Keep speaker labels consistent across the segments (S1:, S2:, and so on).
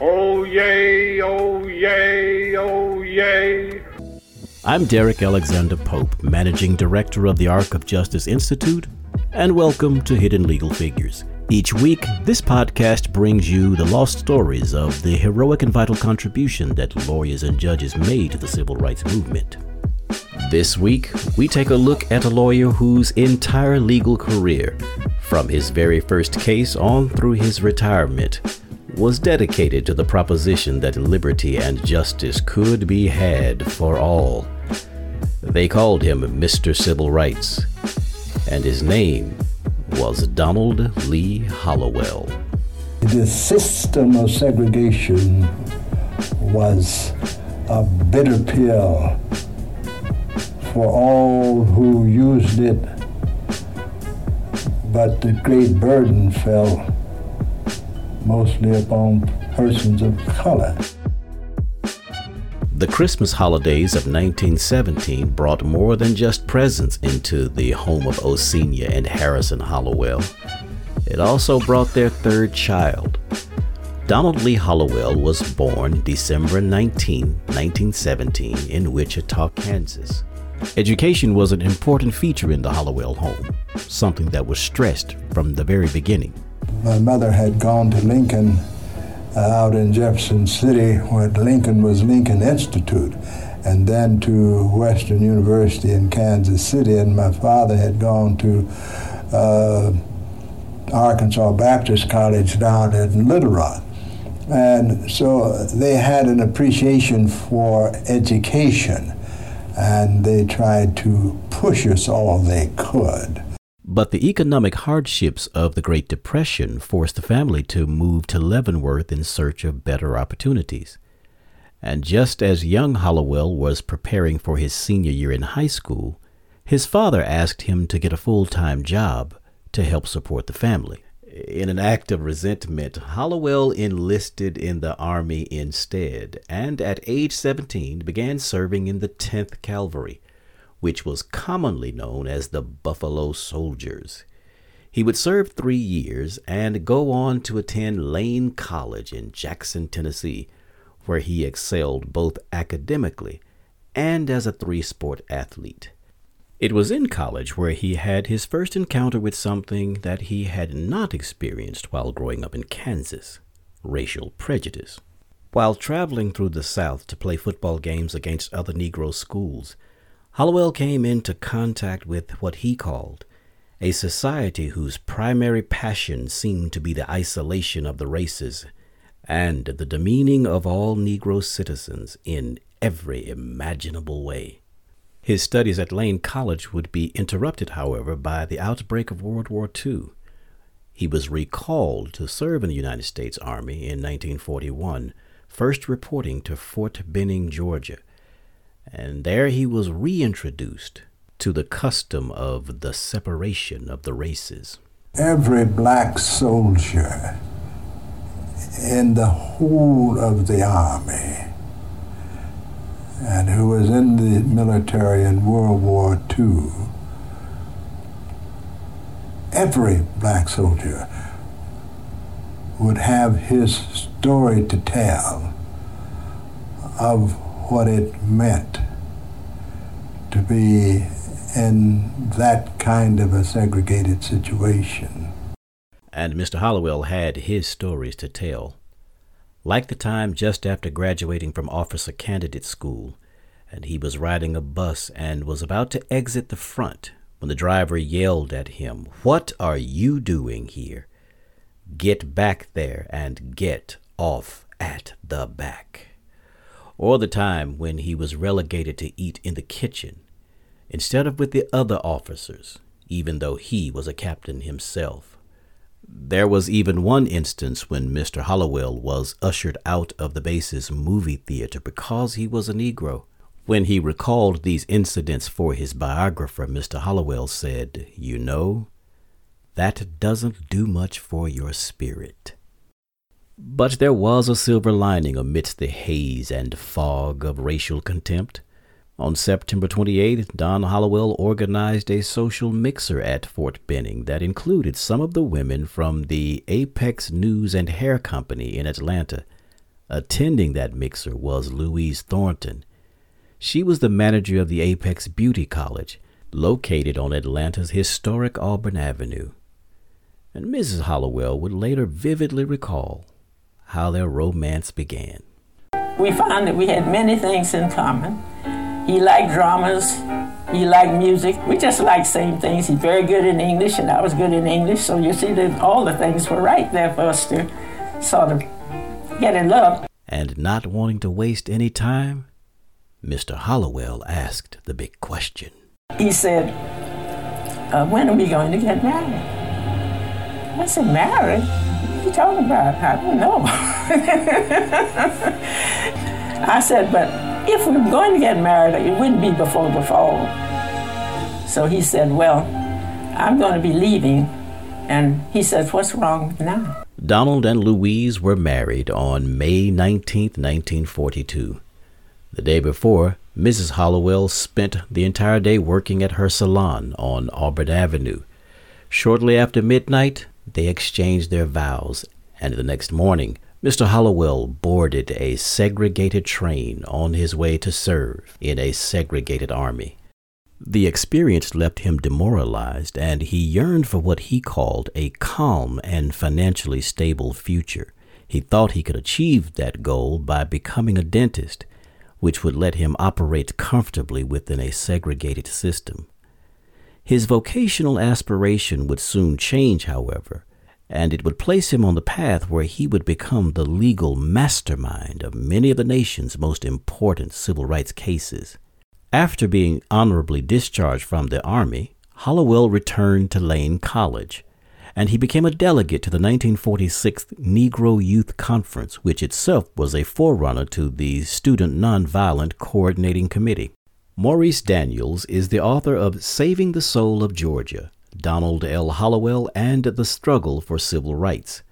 S1: Oh, yay, oh, yay, oh, yay.
S2: I'm Derek Alexander Pope, Managing Director of the Arc of Justice Institute, and welcome to Hidden Legal Figures. Each week, this podcast brings you the lost stories of the heroic and vital contribution that lawyers and judges made to the civil rights movement. This week, we take a look at a lawyer whose entire legal career, from his very first case on through his retirement, was dedicated to the proposition that liberty and justice could be had for all. They called him Mr. Civil Rights, and his name was Donald Lee Hollowell.
S3: The system of segregation was a bitter pill for all who used it, but the great burden fell mostly upon persons of color.
S2: The Christmas holidays of 1917 brought more than just presents into the home of Osenia and Harrison Hollowell. It also brought their third child. Donald Lee Hollowell was born December 19, 1917, in Wichita, Kansas. Education was an important feature in the Hollowell home, something that was stressed from the very beginning.
S3: My mother had gone to Lincoln uh, out in Jefferson City, where Lincoln was Lincoln Institute, and then to Western University in Kansas City, and my father had gone to uh, Arkansas Baptist College down in Little Rock. And so they had an appreciation for education, and they tried to push us all they could.
S2: But the economic hardships of the Great Depression forced the family to move to Leavenworth in search of better opportunities. And just as young Hollowell was preparing for his senior year in high school, his father asked him to get a full time job to help support the family. In an act of resentment, Hollowell enlisted in the Army instead, and at age 17 began serving in the 10th Cavalry which was commonly known as the Buffalo Soldiers. He would serve three years and go on to attend Lane College in Jackson, Tennessee, where he excelled both academically and as a three sport athlete. It was in college where he had his first encounter with something that he had not experienced while growing up in Kansas racial prejudice. While traveling through the South to play football games against other Negro schools, Hollowell came into contact with what he called a society whose primary passion seemed to be the isolation of the races and the demeaning of all Negro citizens in every imaginable way. His studies at Lane College would be interrupted, however, by the outbreak of World War II. He was recalled to serve in the United States Army in 1941, first reporting to Fort Benning, Georgia and there he was reintroduced to the custom of the separation of the races.
S3: Every black soldier in the whole of the army and who was in the military in World War II, every black soldier would have his story to tell of what it meant to be in that kind of a segregated situation.
S2: And Mr. Hollowell had his stories to tell. Like the time just after graduating from officer candidate school, and he was riding a bus and was about to exit the front when the driver yelled at him, What are you doing here? Get back there and get off at the back or the time when he was relegated to eat in the kitchen instead of with the other officers, even though he was a captain himself. There was even one instance when Mr. Hollowell was ushered out of the base's movie theater because he was a Negro. When he recalled these incidents for his biographer, Mr. Hollowell said, You know, that doesn't do much for your spirit. But there was a silver lining amidst the haze and fog of racial contempt. On September 28th, Don Hollowell organized a social mixer at Fort Benning that included some of the women from the Apex News and Hair Company in Atlanta, Attending that mixer was Louise Thornton. She was the manager of the Apex Beauty College, located on Atlanta's historic Auburn Avenue. And Mrs. Hollowell would later vividly recall how their romance began.
S4: We found that we had many things in common. He liked dramas, he liked music. We just liked same things. He's very good in English, and I was good in English. So you see that all the things were right there for us to sort of get in love.
S2: And not wanting to waste any time, Mr. Hollowell asked the big question.
S4: He said, uh, When are we going to get married? I said, Married? You talking about? I don't know. I said, But if we we're going to get married, it wouldn't be before the fall. So he said, Well, I'm going to be leaving. And he said, What's wrong now?
S2: Donald and Louise were married on May 19, 1942. The day before, Mrs. Hollowell spent the entire day working at her salon on Auburn Avenue. Shortly after midnight, they exchanged their vows, and the next morning, Mr. Hollowell boarded a segregated train on his way to serve in a segregated army. The experience left him demoralized, and he yearned for what he called a calm and financially stable future. He thought he could achieve that goal by becoming a dentist, which would let him operate comfortably within a segregated system. His vocational aspiration would soon change, however, and it would place him on the path where he would become the legal mastermind of many of the nation's most important civil rights cases. After being honorably discharged from the Army, Hollowell returned to Lane College, and he became a delegate to the 1946 Negro Youth Conference, which itself was a forerunner to the Student Nonviolent Coordinating Committee. Maurice Daniels is the author of Saving the Soul of Georgia, Donald L. Hollowell, and the Struggle for Civil Rights.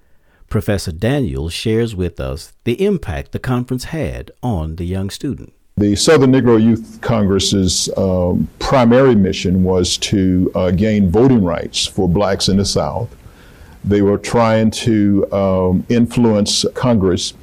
S2: Professor Daniels shares with us the impact the conference had on the young student.
S5: The Southern Negro Youth Congress's um, primary mission was to uh, gain voting rights for blacks in the South. They were trying to um, influence Congress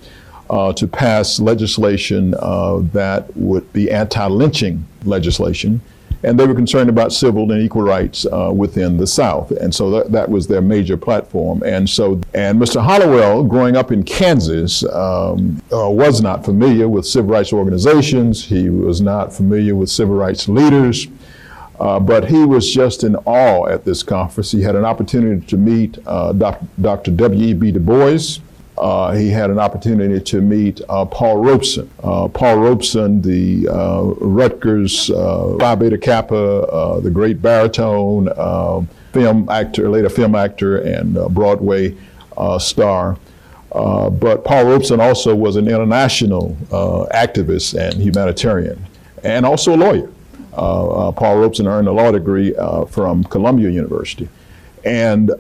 S5: uh, to pass legislation uh, that would be anti lynching legislation and they were concerned about civil and equal rights uh, within the South, and so that, that was their major platform. And so, and Mr. Hollowell, growing up in Kansas, um, uh, was not familiar with civil rights organizations. He was not familiar with civil rights leaders. Uh, but he was just in awe at this conference. He had an opportunity to meet uh, Dr. W.E.B. Du Bois, uh, he had an opportunity to meet uh, Paul Robeson. Uh, Paul Robeson, the uh, Rutgers uh, Phi Beta Kappa, uh, the great baritone, film actor, later film actor and Broadway star. but Paul Robeson also was an international activist and humanitarian, and also a lawyer. Paul Robeson earned a law degree from Columbia University. And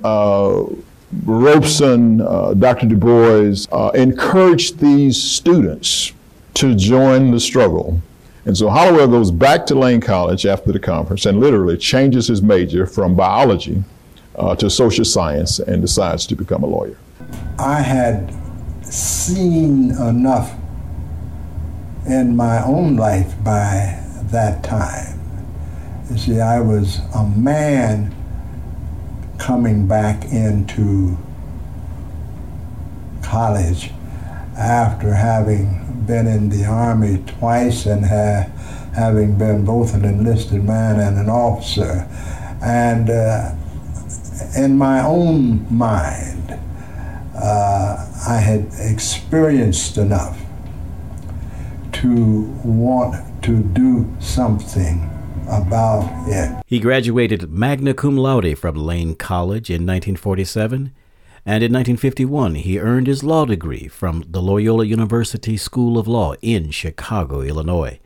S5: Robeson, uh, Dr. Du Bois uh, encouraged these students to join the struggle. And so Hollowell goes back to Lane College after the conference and literally changes his major from biology uh, to social science and decides to become a lawyer.
S3: I had seen enough in my own life by that time. You see, I was a man coming back into college after having been in the Army twice and ha- having been both an enlisted man and an officer. And uh, in my own mind, uh, I had experienced enough to want to do something about it.
S2: He graduated magna cum laude from Lane College in 1947, and in 1951 he earned his law degree from the Loyola University School of Law in Chicago, Illinois.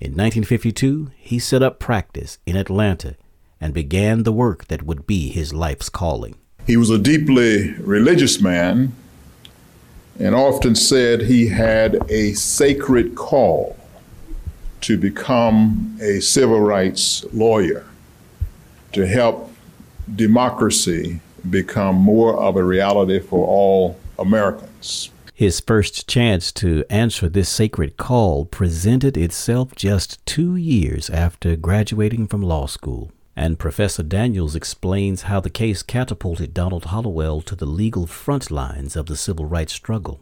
S2: In 1952, he set up practice in Atlanta and began the work that would be his life's calling.
S5: He was a deeply religious man and often said he had a sacred call to become a civil rights lawyer to help democracy become more of a reality for all Americans.
S2: His first chance to answer this sacred call presented itself just two years after graduating from law school. And Professor Daniels explains how the case catapulted Donald Hollowell to the legal front lines of the civil rights struggle.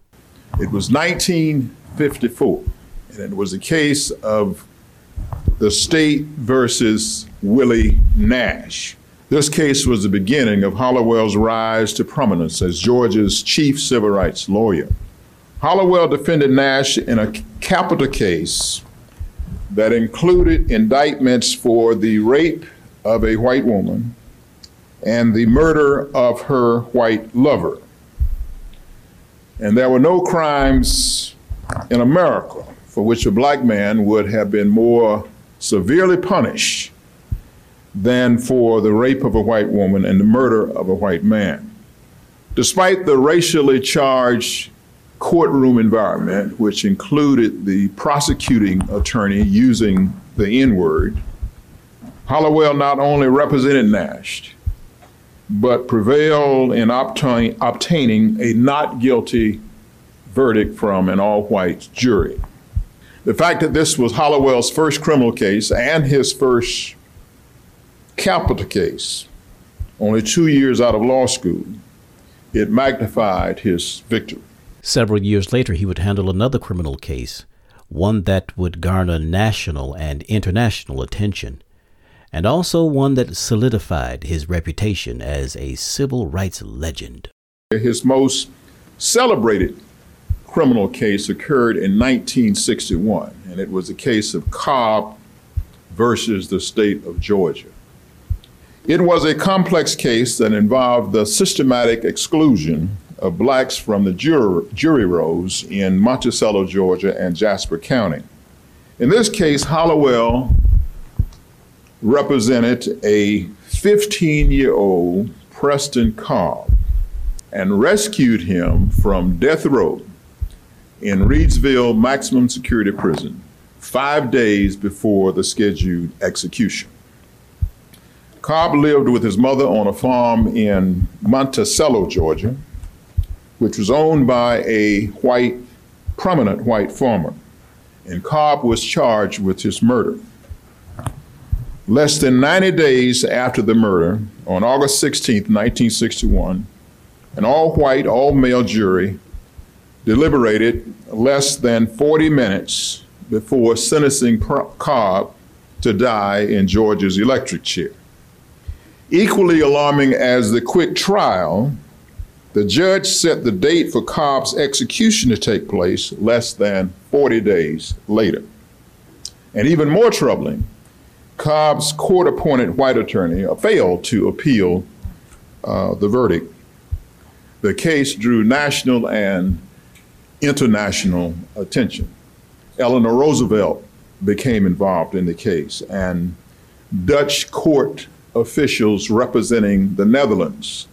S5: It was 1954, and it was a case of the state versus Willie Nash. This case was the beginning of Hollowell's rise to prominence as Georgia's chief civil rights lawyer. Hollowell defended Nash in a capital case that included indictments for the rape of a white woman and the murder of her white lover. And there were no crimes in America for which a black man would have been more severely punished than for the rape of a white woman and the murder of a white man. Despite the racially charged courtroom environment, which included the prosecuting attorney using the N word, Hollowell not only represented Nash, but prevailed in obtain, obtaining a not guilty verdict from an all white jury. The fact that this was Hollowell's first criminal case and his first capital case, only two years out of law school, it magnified his victory.
S2: Several years later, he would handle another criminal case, one that would garner national and international attention, and also one that solidified his reputation as a civil rights legend.
S5: His most celebrated criminal case occurred in 1961, and it was a case of Cobb versus the state of Georgia. It was a complex case that involved the systematic exclusion of blacks from the jury, jury rolls in Monticello, Georgia, and Jasper County. In this case, Hollowell represented a 15 year old Preston Cobb and rescued him from death row in Reidsville Maximum Security Prison five days before the scheduled execution. Cobb lived with his mother on a farm in Monticello, Georgia, which was owned by a white, prominent white farmer. And Cobb was charged with his murder. Less than 90 days after the murder, on August 16, 1961, an all white, all male jury deliberated less than 40 minutes before sentencing Cobb to die in Georgia's electric chair. Equally alarming as the quick trial, the judge set the date for Cobb's execution to take place less than 40 days later. And even more troubling, Cobb's court appointed white attorney failed to appeal uh, the verdict. The case drew national and international attention. Eleanor Roosevelt became involved in the case, and Dutch court officials representing the Netherlands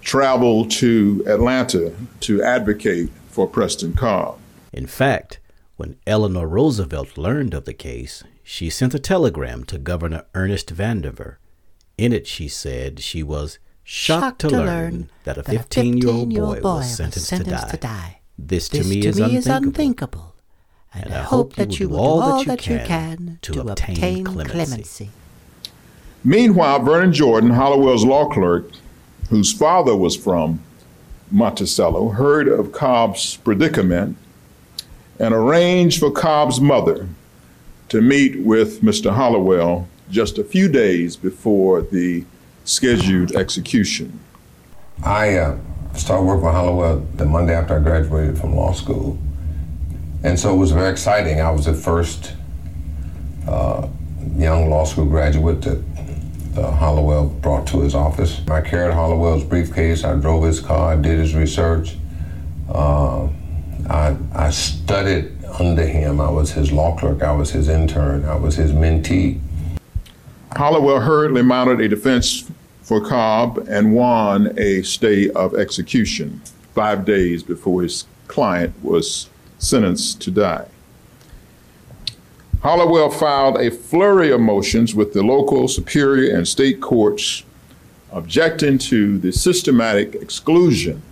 S5: traveled to Atlanta to advocate for Preston Cobb.
S2: In fact, when Eleanor Roosevelt learned of the case, she sent a telegram to Governor Ernest Vandiver. In it, she said she was shocked, shocked to, to, learn that a 15 year old boy, boy was sentenced, sentenced to, die. to, die. This, this to me, to is, me unthinkable. is unthinkable.
S6: And, and I, hope that you will do all that you can to obtain clemency. clemency.
S5: Meanwhile, Vernon Jordan, Hollowell's law clerk, whose father was from Monticello, heard of Cobb's predicament and arranged for Cobb's mother to meet with Mr. Hollowell just a few days before the scheduled execution.
S7: I uh, started working with Hollowell the Monday after I graduated from law school. And so it was very exciting. I was the first uh, young law school graduate that uh, Hollowell brought to his office. I carried Hollowell's briefcase, I drove his car, I did his research. Uh, I, I studied under him. I was his law clerk, I was his intern, I was his mentee.
S5: Hollowell hurriedly mounted a defense for Cobb and won a stay of execution five days before his client was sentenced to die. Hollowell filed a flurry of motions with the local, superior, and state courts objecting to the systematic exclusion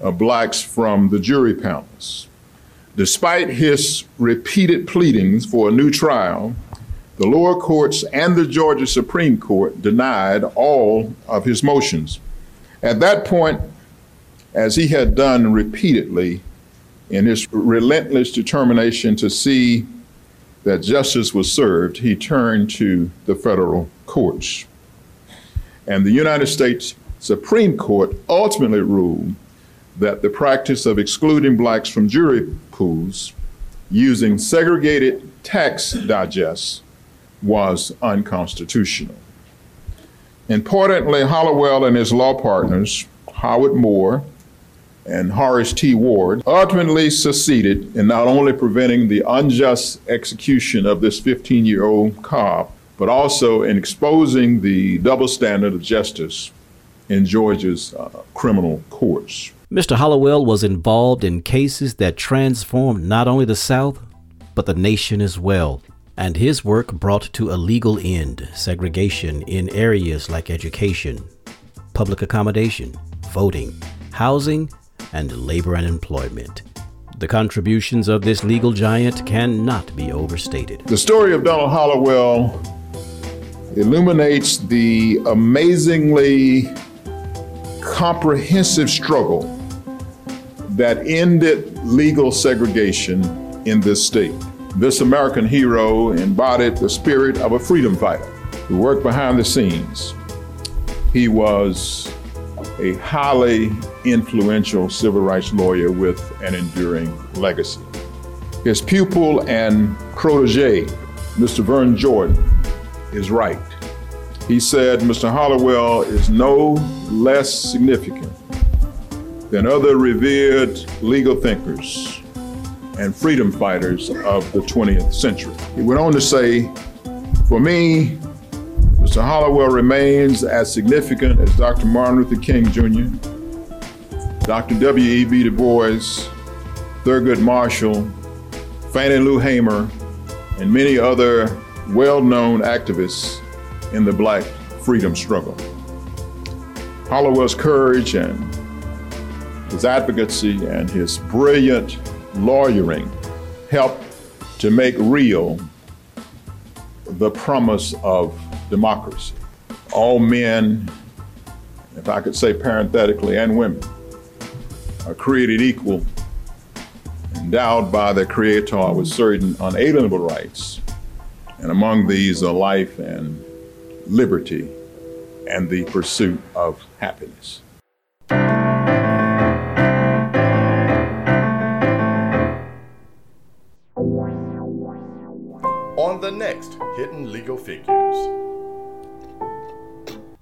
S5: of blacks from the jury panels. Despite his repeated pleadings for a new trial, the lower courts and the Georgia Supreme Court denied all of his motions. At that point, as he had done repeatedly in his relentless determination to see that justice was served, he turned to the federal courts. And the United States Supreme Court ultimately ruled that the practice of excluding blacks from jury pools using segregated tax digests was unconstitutional. Importantly, Hollowell and his law partners, Howard Moore and Horace T. Ward, ultimately succeeded in not only preventing the unjust execution of this 15 year old Cobb, but also in exposing the double standard of justice in Georgia's uh, criminal courts.
S2: Mr. Hollowell was involved in cases that transformed not only the South, but the nation as well and his work brought to a legal end segregation in areas like education, public accommodation, voting, housing, and labor and employment. The contributions of this legal giant cannot be overstated.
S5: The story of Donald Hollowell illuminates the amazingly comprehensive struggle that ended legal segregation in this state. This American hero embodied the spirit of a freedom fighter who worked behind the scenes. He was a highly influential civil rights lawyer with an enduring legacy. His pupil and protege, Mr. Vern Jordan, is right. He said Mr. Hollowell is no less significant than other revered legal thinkers and freedom fighters of the 20th century. He went on to say, For me, Mr. Hollowell remains as significant as Dr. Martin Luther King Jr., Dr. W.E.B. Du Bois, Thurgood Marshall, Fannie Lou Hamer, and many other well known activists in the black freedom struggle. Hollowell's courage and his advocacy and his brilliant lawyering help to make real the promise of democracy. All men, if I could say parenthetically, and women are created equal, endowed by their Creator with certain unalienable rights, and among these are life and liberty and the pursuit of happiness.
S8: On the next Hidden Legal Figures.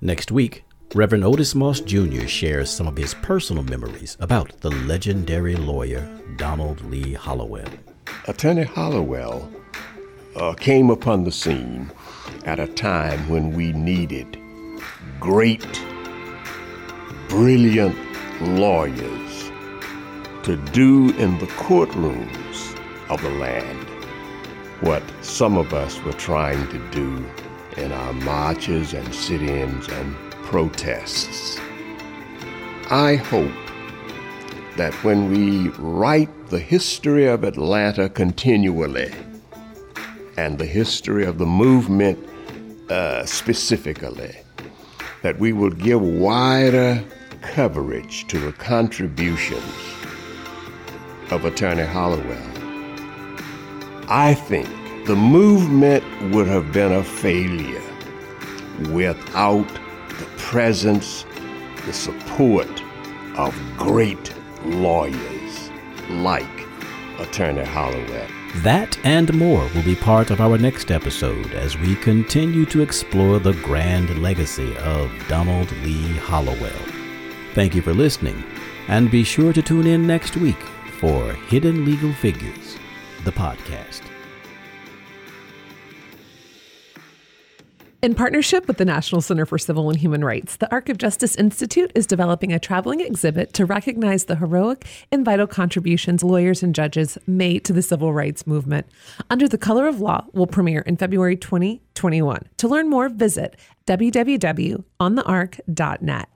S2: Next week, Reverend Otis Moss Jr. shares some of his personal memories about the legendary lawyer Donald Lee Hollowell.
S9: Attorney Hollowell uh, came upon the scene at a time when we needed great, brilliant lawyers to do in the courtrooms of the land what some of us were trying to do in our marches and sit ins and protests. I hope that when we write the history of Atlanta continually and the history of the movement uh, specifically, that we will give wider coverage to the contributions of Attorney Hollowell I think the movement would have been a failure without the presence, the support of great lawyers like Attorney Hollowell.
S2: That and more will be part of our next episode as we continue to explore the grand legacy of Donald Lee Hollowell. Thank you for listening, and be sure to tune in next week for Hidden Legal Figures the podcast.
S10: In partnership with the National Center for Civil and Human Rights, the Arc of Justice Institute is developing a traveling exhibit to recognize the heroic and vital contributions lawyers and judges made to the civil rights movement. Under the Color of Law will premiere in February 2021. To learn more, visit www.onthearc.net.